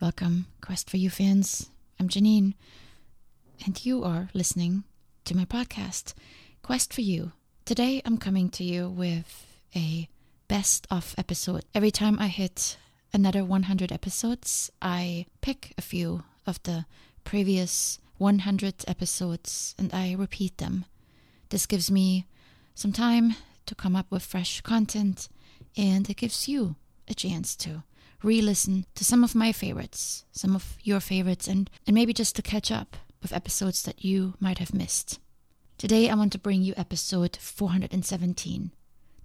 Welcome, Quest for You fans. I'm Janine, and you are listening to my podcast, Quest for You. Today I'm coming to you with a best of episode. Every time I hit another 100 episodes, I pick a few of the previous 100 episodes and I repeat them. This gives me some time to come up with fresh content and it gives you a chance to re listen to some of my favorites, some of your favorites, and, and maybe just to catch up with episodes that you might have missed. Today, I want to bring you episode 417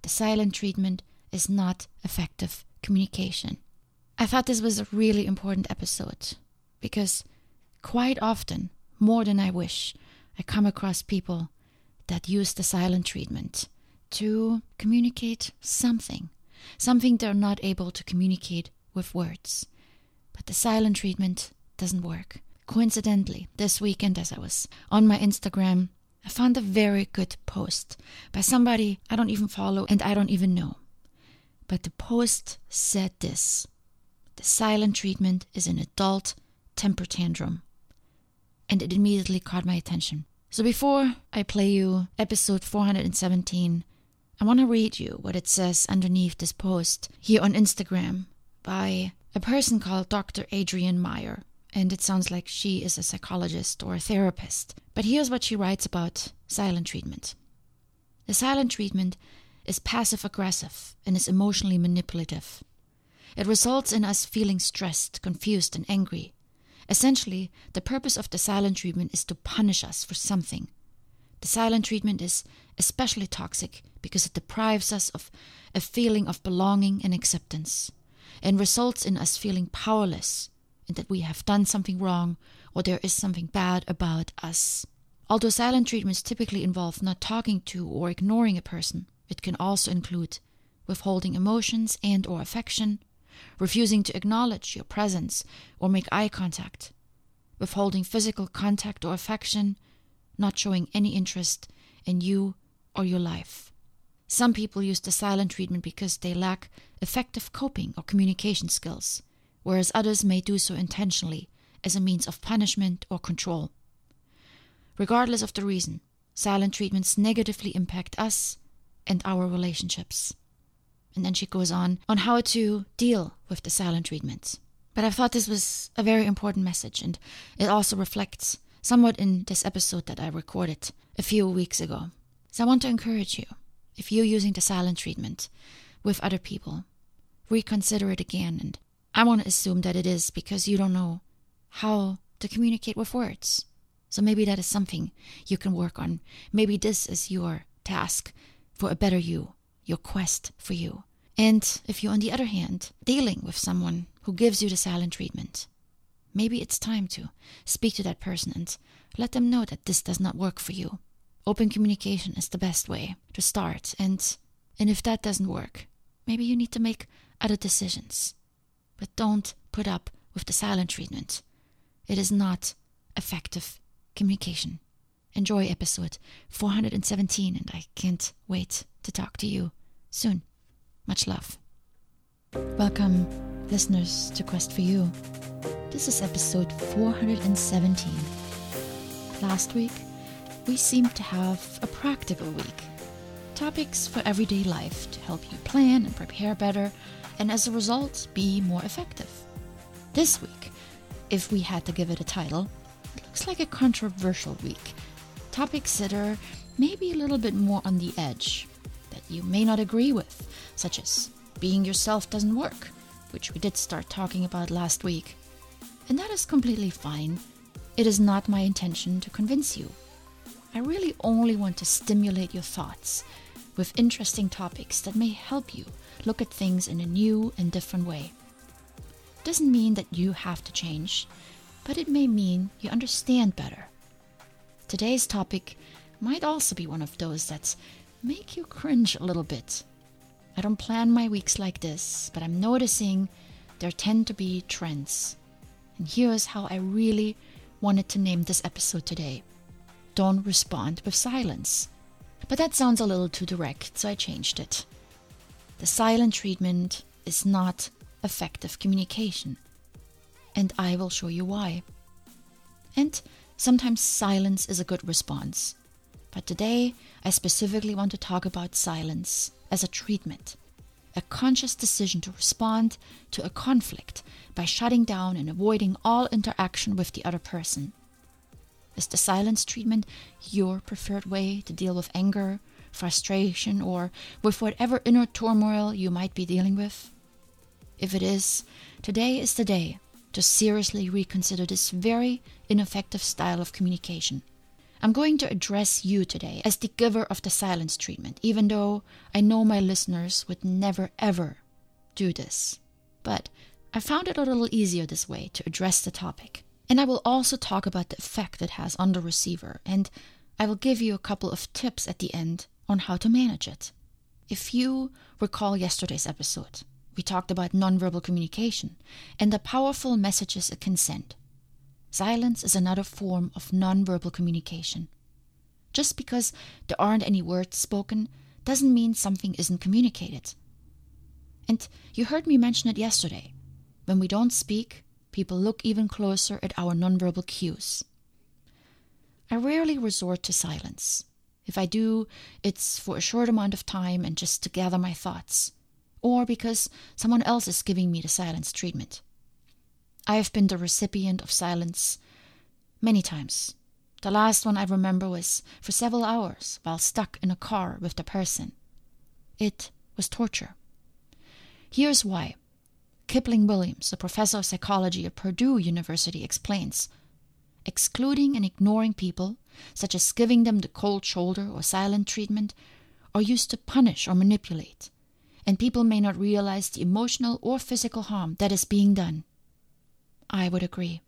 The Silent Treatment is Not Effective Communication. I thought this was a really important episode because quite often, more than I wish, I come across people that use the silent treatment to communicate something, something they're not able to communicate with words. But the silent treatment doesn't work. Coincidentally, this weekend, as I was on my Instagram, I found a very good post by somebody I don't even follow and I don't even know. But the post said this The silent treatment is an adult temper tantrum. And it immediately caught my attention. So before I play you episode 417, I want to read you what it says underneath this post here on Instagram by a person called Dr. Adrienne Meyer, and it sounds like she is a psychologist or a therapist. But here's what she writes about silent treatment The silent treatment is passive aggressive and is emotionally manipulative. It results in us feeling stressed, confused, and angry. Essentially, the purpose of the silent treatment is to punish us for something. The silent treatment is especially toxic because it deprives us of a feeling of belonging and acceptance and results in us feeling powerless and that we have done something wrong or there is something bad about us. Although silent treatments typically involve not talking to or ignoring a person, it can also include withholding emotions and or affection, refusing to acknowledge your presence or make eye contact, withholding physical contact or affection, not showing any interest in you or your life. Some people use the silent treatment because they lack effective coping or communication skills, whereas others may do so intentionally as a means of punishment or control. Regardless of the reason, silent treatments negatively impact us and our relationships. And then she goes on on how to deal with the silent treatment. But I thought this was a very important message, and it also reflects somewhat in this episode that I recorded a few weeks ago. So I want to encourage you if you're using the silent treatment with other people, reconsider it again. And I want to assume that it is because you don't know how to communicate with words. So maybe that is something you can work on. Maybe this is your task for a better you, your quest for you. And if you're, on the other hand, dealing with someone who gives you the silent treatment, maybe it's time to speak to that person and let them know that this does not work for you. Open communication is the best way to start. And, and if that doesn't work, maybe you need to make other decisions. But don't put up with the silent treatment. It is not effective communication. Enjoy episode 417, and I can't wait to talk to you soon. Much love. Welcome, listeners, to Quest for You. This is episode 417. Last week, we seem to have a practical week. Topics for everyday life to help you plan and prepare better, and as a result, be more effective. This week, if we had to give it a title, it looks like a controversial week. Topics that are maybe a little bit more on the edge, that you may not agree with, such as being yourself doesn't work, which we did start talking about last week. And that is completely fine. It is not my intention to convince you. I really only want to stimulate your thoughts with interesting topics that may help you look at things in a new and different way. Doesn't mean that you have to change, but it may mean you understand better. Today's topic might also be one of those that make you cringe a little bit. I don't plan my weeks like this, but I'm noticing there tend to be trends. And here's how I really wanted to name this episode today don't respond with silence. But that sounds a little too direct, so I changed it. The silent treatment is not effective communication. And I will show you why. And sometimes silence is a good response. But today, I specifically want to talk about silence as a treatment, a conscious decision to respond to a conflict by shutting down and avoiding all interaction with the other person. Is the silence treatment your preferred way to deal with anger, frustration, or with whatever inner turmoil you might be dealing with? If it is, today is the day to seriously reconsider this very ineffective style of communication. I'm going to address you today as the giver of the silence treatment, even though I know my listeners would never ever do this. But I found it a little easier this way to address the topic. And I will also talk about the effect it has on the receiver, and I will give you a couple of tips at the end on how to manage it. If you recall yesterday's episode, we talked about nonverbal communication and the powerful messages it can send. Silence is another form of nonverbal communication. Just because there aren't any words spoken doesn't mean something isn't communicated. And you heard me mention it yesterday. When we don't speak, people look even closer at our nonverbal cues. I rarely resort to silence. If I do, it's for a short amount of time and just to gather my thoughts, or because someone else is giving me the silence treatment. I have been the recipient of silence many times. The last one I remember was for several hours while stuck in a car with the person. It was torture. Here's why. Kipling Williams, a professor of psychology at Purdue University, explains excluding and ignoring people, such as giving them the cold shoulder or silent treatment, are used to punish or manipulate, and people may not realize the emotional or physical harm that is being done. I would agree.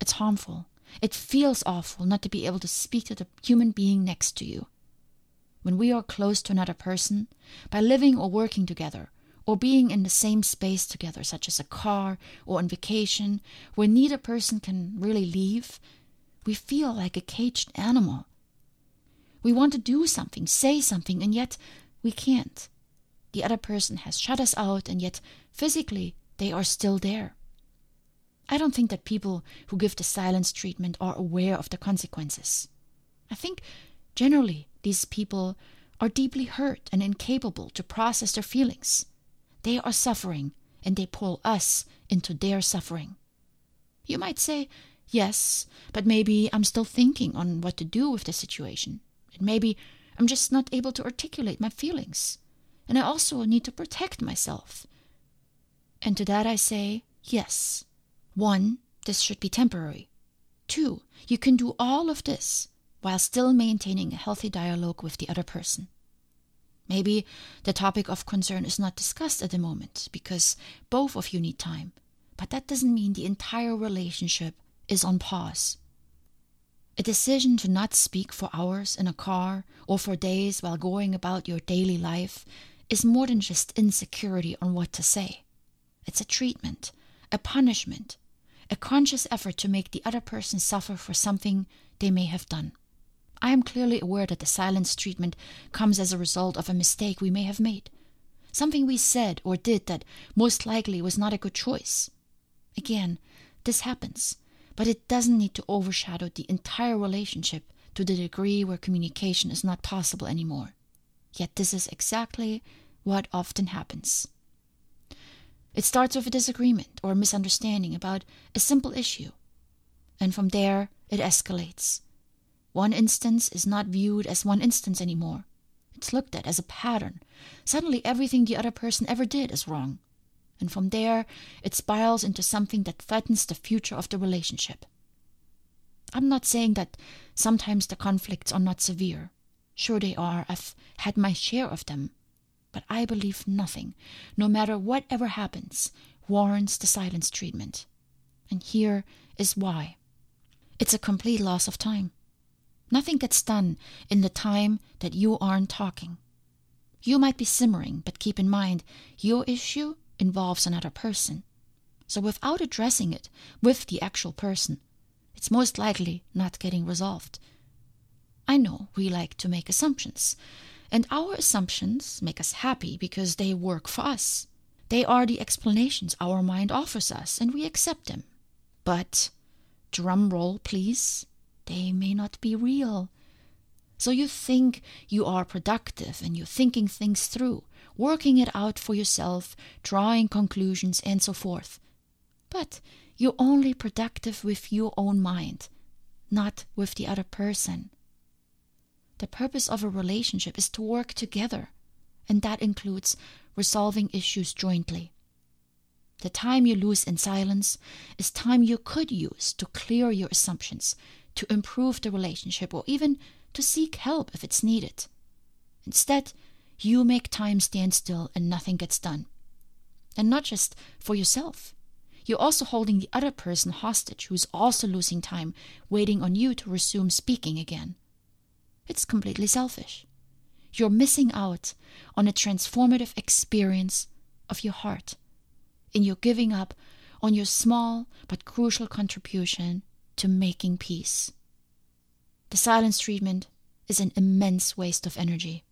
It's harmful. It feels awful not to be able to speak to the human being next to you. When we are close to another person, by living or working together, or being in the same space together, such as a car or on vacation, where neither person can really leave, we feel like a caged animal. We want to do something, say something, and yet we can't. The other person has shut us out, and yet physically they are still there. I don't think that people who give the silence treatment are aware of the consequences. I think generally these people are deeply hurt and incapable to process their feelings. They are suffering, and they pull us into their suffering. You might say, Yes, but maybe I'm still thinking on what to do with the situation. And maybe I'm just not able to articulate my feelings. And I also need to protect myself. And to that I say, Yes. One, this should be temporary. Two, you can do all of this while still maintaining a healthy dialogue with the other person. Maybe the topic of concern is not discussed at the moment because both of you need time, but that doesn't mean the entire relationship is on pause. A decision to not speak for hours in a car or for days while going about your daily life is more than just insecurity on what to say. It's a treatment, a punishment, a conscious effort to make the other person suffer for something they may have done. I am clearly aware that the silence treatment comes as a result of a mistake we may have made, something we said or did that most likely was not a good choice. Again, this happens, but it doesn't need to overshadow the entire relationship to the degree where communication is not possible anymore. Yet this is exactly what often happens. It starts with a disagreement or a misunderstanding about a simple issue, and from there it escalates one instance is not viewed as one instance anymore. It's looked at as a pattern. Suddenly, everything the other person ever did is wrong. And from there, it spirals into something that threatens the future of the relationship. I'm not saying that sometimes the conflicts are not severe. Sure, they are. I've had my share of them. But I believe nothing, no matter whatever happens, warrants the silence treatment. And here is why it's a complete loss of time. Nothing gets done in the time that you aren't talking. You might be simmering, but keep in mind your issue involves another person. So without addressing it with the actual person, it's most likely not getting resolved. I know we like to make assumptions, and our assumptions make us happy because they work for us. They are the explanations our mind offers us, and we accept them. But, drum roll please, they may not be real. So you think you are productive and you're thinking things through, working it out for yourself, drawing conclusions, and so forth. But you're only productive with your own mind, not with the other person. The purpose of a relationship is to work together, and that includes resolving issues jointly. The time you lose in silence is time you could use to clear your assumptions, to improve the relationship, or even to seek help if it's needed. Instead, you make time stand still and nothing gets done. And not just for yourself. You're also holding the other person hostage who's also losing time waiting on you to resume speaking again. It's completely selfish. You're missing out on a transformative experience of your heart, and you're giving up on your small but crucial contribution to making peace. The silence treatment is an immense waste of energy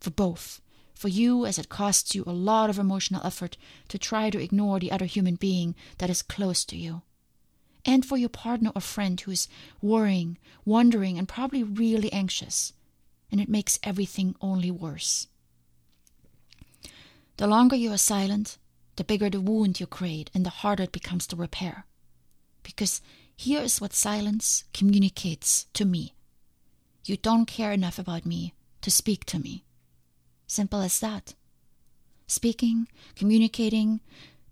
for both. For you, as it costs you a lot of emotional effort to try to ignore the other human being that is close to you. And for your partner or friend who is worrying, wondering, and probably really anxious. And it makes everything only worse. The longer you are silent, the bigger the wound you create and the harder it becomes to repair. Because here is what silence communicates to me you don't care enough about me to speak to me. Simple as that. Speaking, communicating,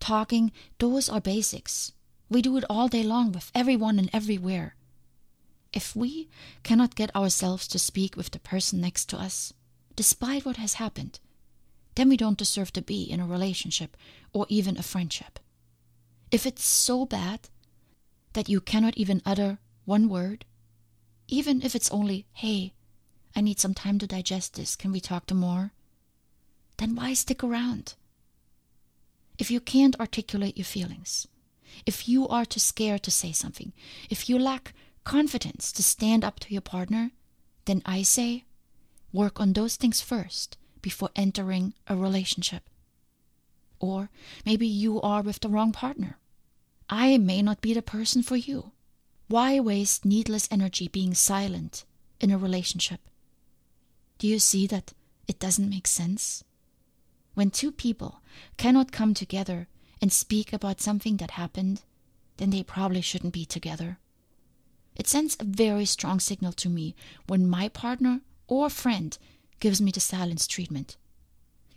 talking, those are basics. We do it all day long with everyone and everywhere. If we cannot get ourselves to speak with the person next to us, despite what has happened, then we don't deserve to be in a relationship or even a friendship. If it's so bad that you cannot even utter one word, even if it's only, hey, I need some time to digest this, can we talk tomorrow? Then why stick around? If you can't articulate your feelings, if you are too scared to say something, if you lack confidence to stand up to your partner, then I say work on those things first before entering a relationship. Or maybe you are with the wrong partner. I may not be the person for you. Why waste needless energy being silent in a relationship? Do you see that it doesn't make sense? When two people cannot come together and speak about something that happened, then they probably shouldn't be together. It sends a very strong signal to me when my partner or friend gives me the silence treatment.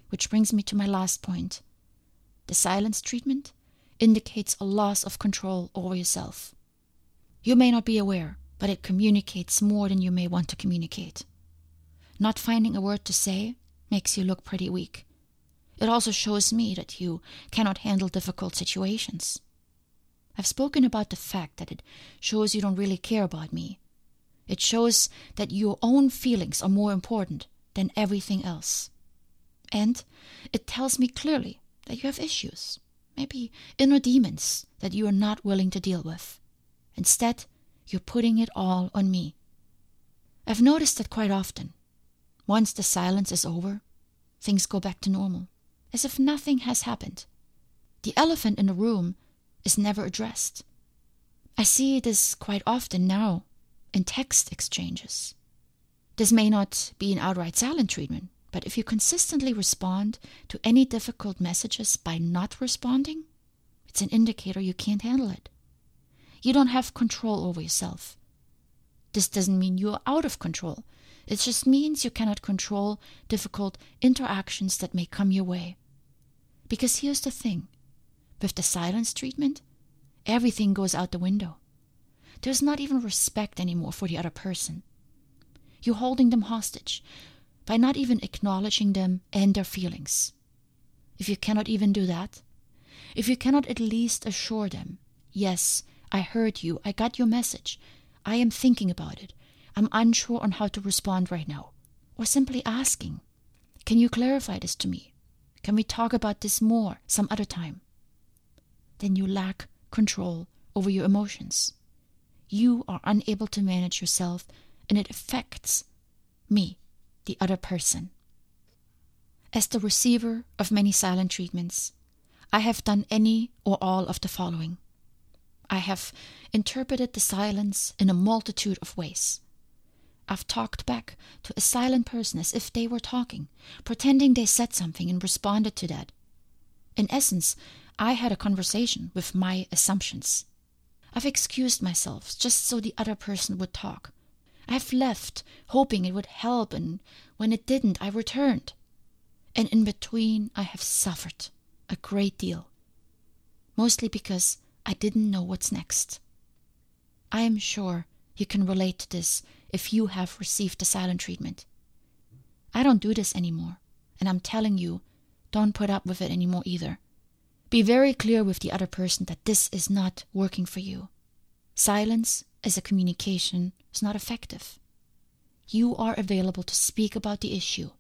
Which brings me to my last point. The silence treatment indicates a loss of control over yourself. You may not be aware, but it communicates more than you may want to communicate. Not finding a word to say makes you look pretty weak. It also shows me that you cannot handle difficult situations. I've spoken about the fact that it shows you don't really care about me. It shows that your own feelings are more important than everything else. And it tells me clearly that you have issues, maybe inner demons that you are not willing to deal with. Instead, you're putting it all on me. I've noticed that quite often. Once the silence is over, things go back to normal, as if nothing has happened. The elephant in the room is never addressed. I see this quite often now in text exchanges. This may not be an outright silent treatment, but if you consistently respond to any difficult messages by not responding, it's an indicator you can't handle it. You don't have control over yourself. This doesn't mean you are out of control. It just means you cannot control difficult interactions that may come your way. Because here's the thing with the silence treatment, everything goes out the window. There's not even respect anymore for the other person. You're holding them hostage by not even acknowledging them and their feelings. If you cannot even do that, if you cannot at least assure them, yes, I heard you. I got your message. I am thinking about it. I'm unsure on how to respond right now. Or simply asking, Can you clarify this to me? Can we talk about this more some other time? Then you lack control over your emotions. You are unable to manage yourself, and it affects me, the other person. As the receiver of many silent treatments, I have done any or all of the following. I have interpreted the silence in a multitude of ways. I've talked back to a silent person as if they were talking, pretending they said something and responded to that. In essence, I had a conversation with my assumptions. I've excused myself just so the other person would talk. I've left, hoping it would help, and when it didn't, I returned. And in between, I have suffered a great deal. Mostly because I didn't know what's next. I am sure you can relate to this if you have received the silent treatment. I don't do this anymore, and I'm telling you, don't put up with it anymore either. Be very clear with the other person that this is not working for you. Silence as a communication is not effective. You are available to speak about the issue,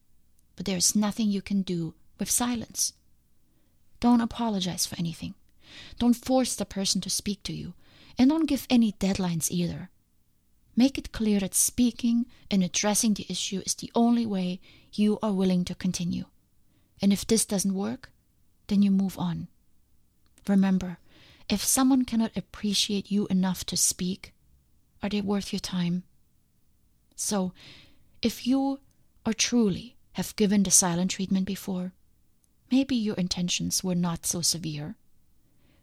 but there is nothing you can do with silence. Don't apologize for anything. Don't force the person to speak to you, and don't give any deadlines either. Make it clear that speaking and addressing the issue is the only way you are willing to continue. And if this doesn't work, then you move on. Remember, if someone cannot appreciate you enough to speak, are they worth your time? So, if you or truly have given the silent treatment before, maybe your intentions were not so severe.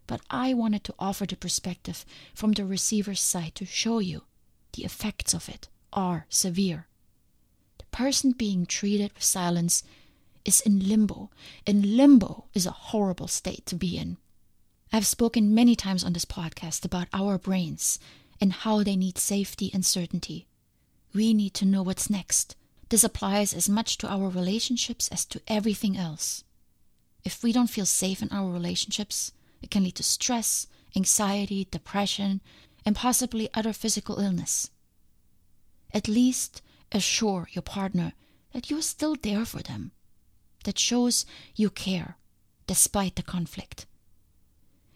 But I wanted to offer the perspective from the receiver's side to show you the effects of it are severe. The person being treated with silence is in limbo, and limbo is a horrible state to be in. I've spoken many times on this podcast about our brains and how they need safety and certainty. We need to know what's next. This applies as much to our relationships as to everything else. If we don't feel safe in our relationships, it can lead to stress, anxiety, depression, and possibly other physical illness. At least assure your partner that you're still there for them. That shows you care, despite the conflict.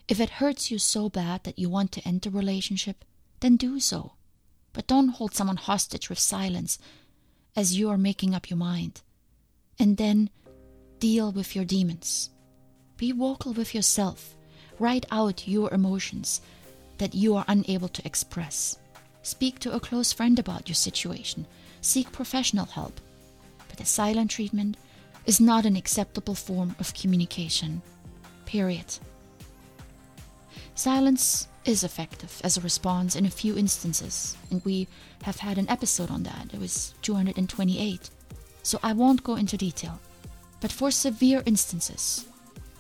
If it hurts you so bad that you want to end the relationship, then do so. But don't hold someone hostage with silence as you are making up your mind. And then deal with your demons. Be vocal with yourself. Write out your emotions that you are unable to express. Speak to a close friend about your situation. Seek professional help. But the silent treatment is not an acceptable form of communication. Period. Silence is effective as a response in a few instances, and we have had an episode on that. It was 228. So I won't go into detail. But for severe instances,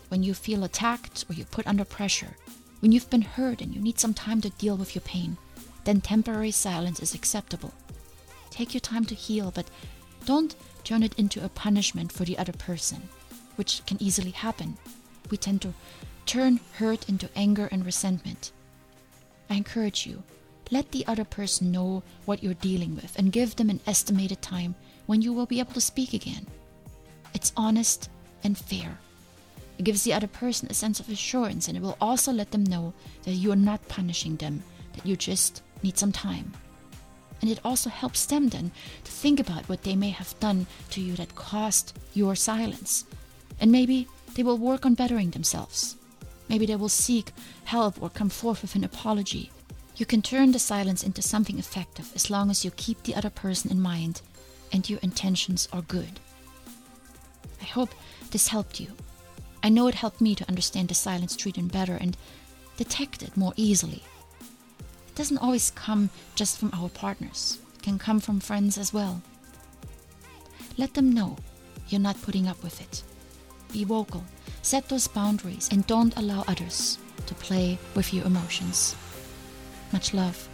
when you feel attacked or you put under pressure, when you've been hurt and you need some time to deal with your pain, then temporary silence is acceptable. Take your time to heal, but don't turn it into a punishment for the other person, which can easily happen. We tend to turn hurt into anger and resentment. I encourage you, let the other person know what you're dealing with and give them an estimated time when you will be able to speak again. It's honest and fair. It gives the other person a sense of assurance and it will also let them know that you are not punishing them, that you just need some time. And it also helps them then to think about what they may have done to you that caused your silence. And maybe they will work on bettering themselves. Maybe they will seek help or come forth with an apology. You can turn the silence into something effective as long as you keep the other person in mind and your intentions are good. I hope this helped you. I know it helped me to understand the silence treatment better and detect it more easily. It doesn't always come just from our partners, it can come from friends as well. Let them know you're not putting up with it. Be vocal, set those boundaries, and don't allow others to play with your emotions. Much love.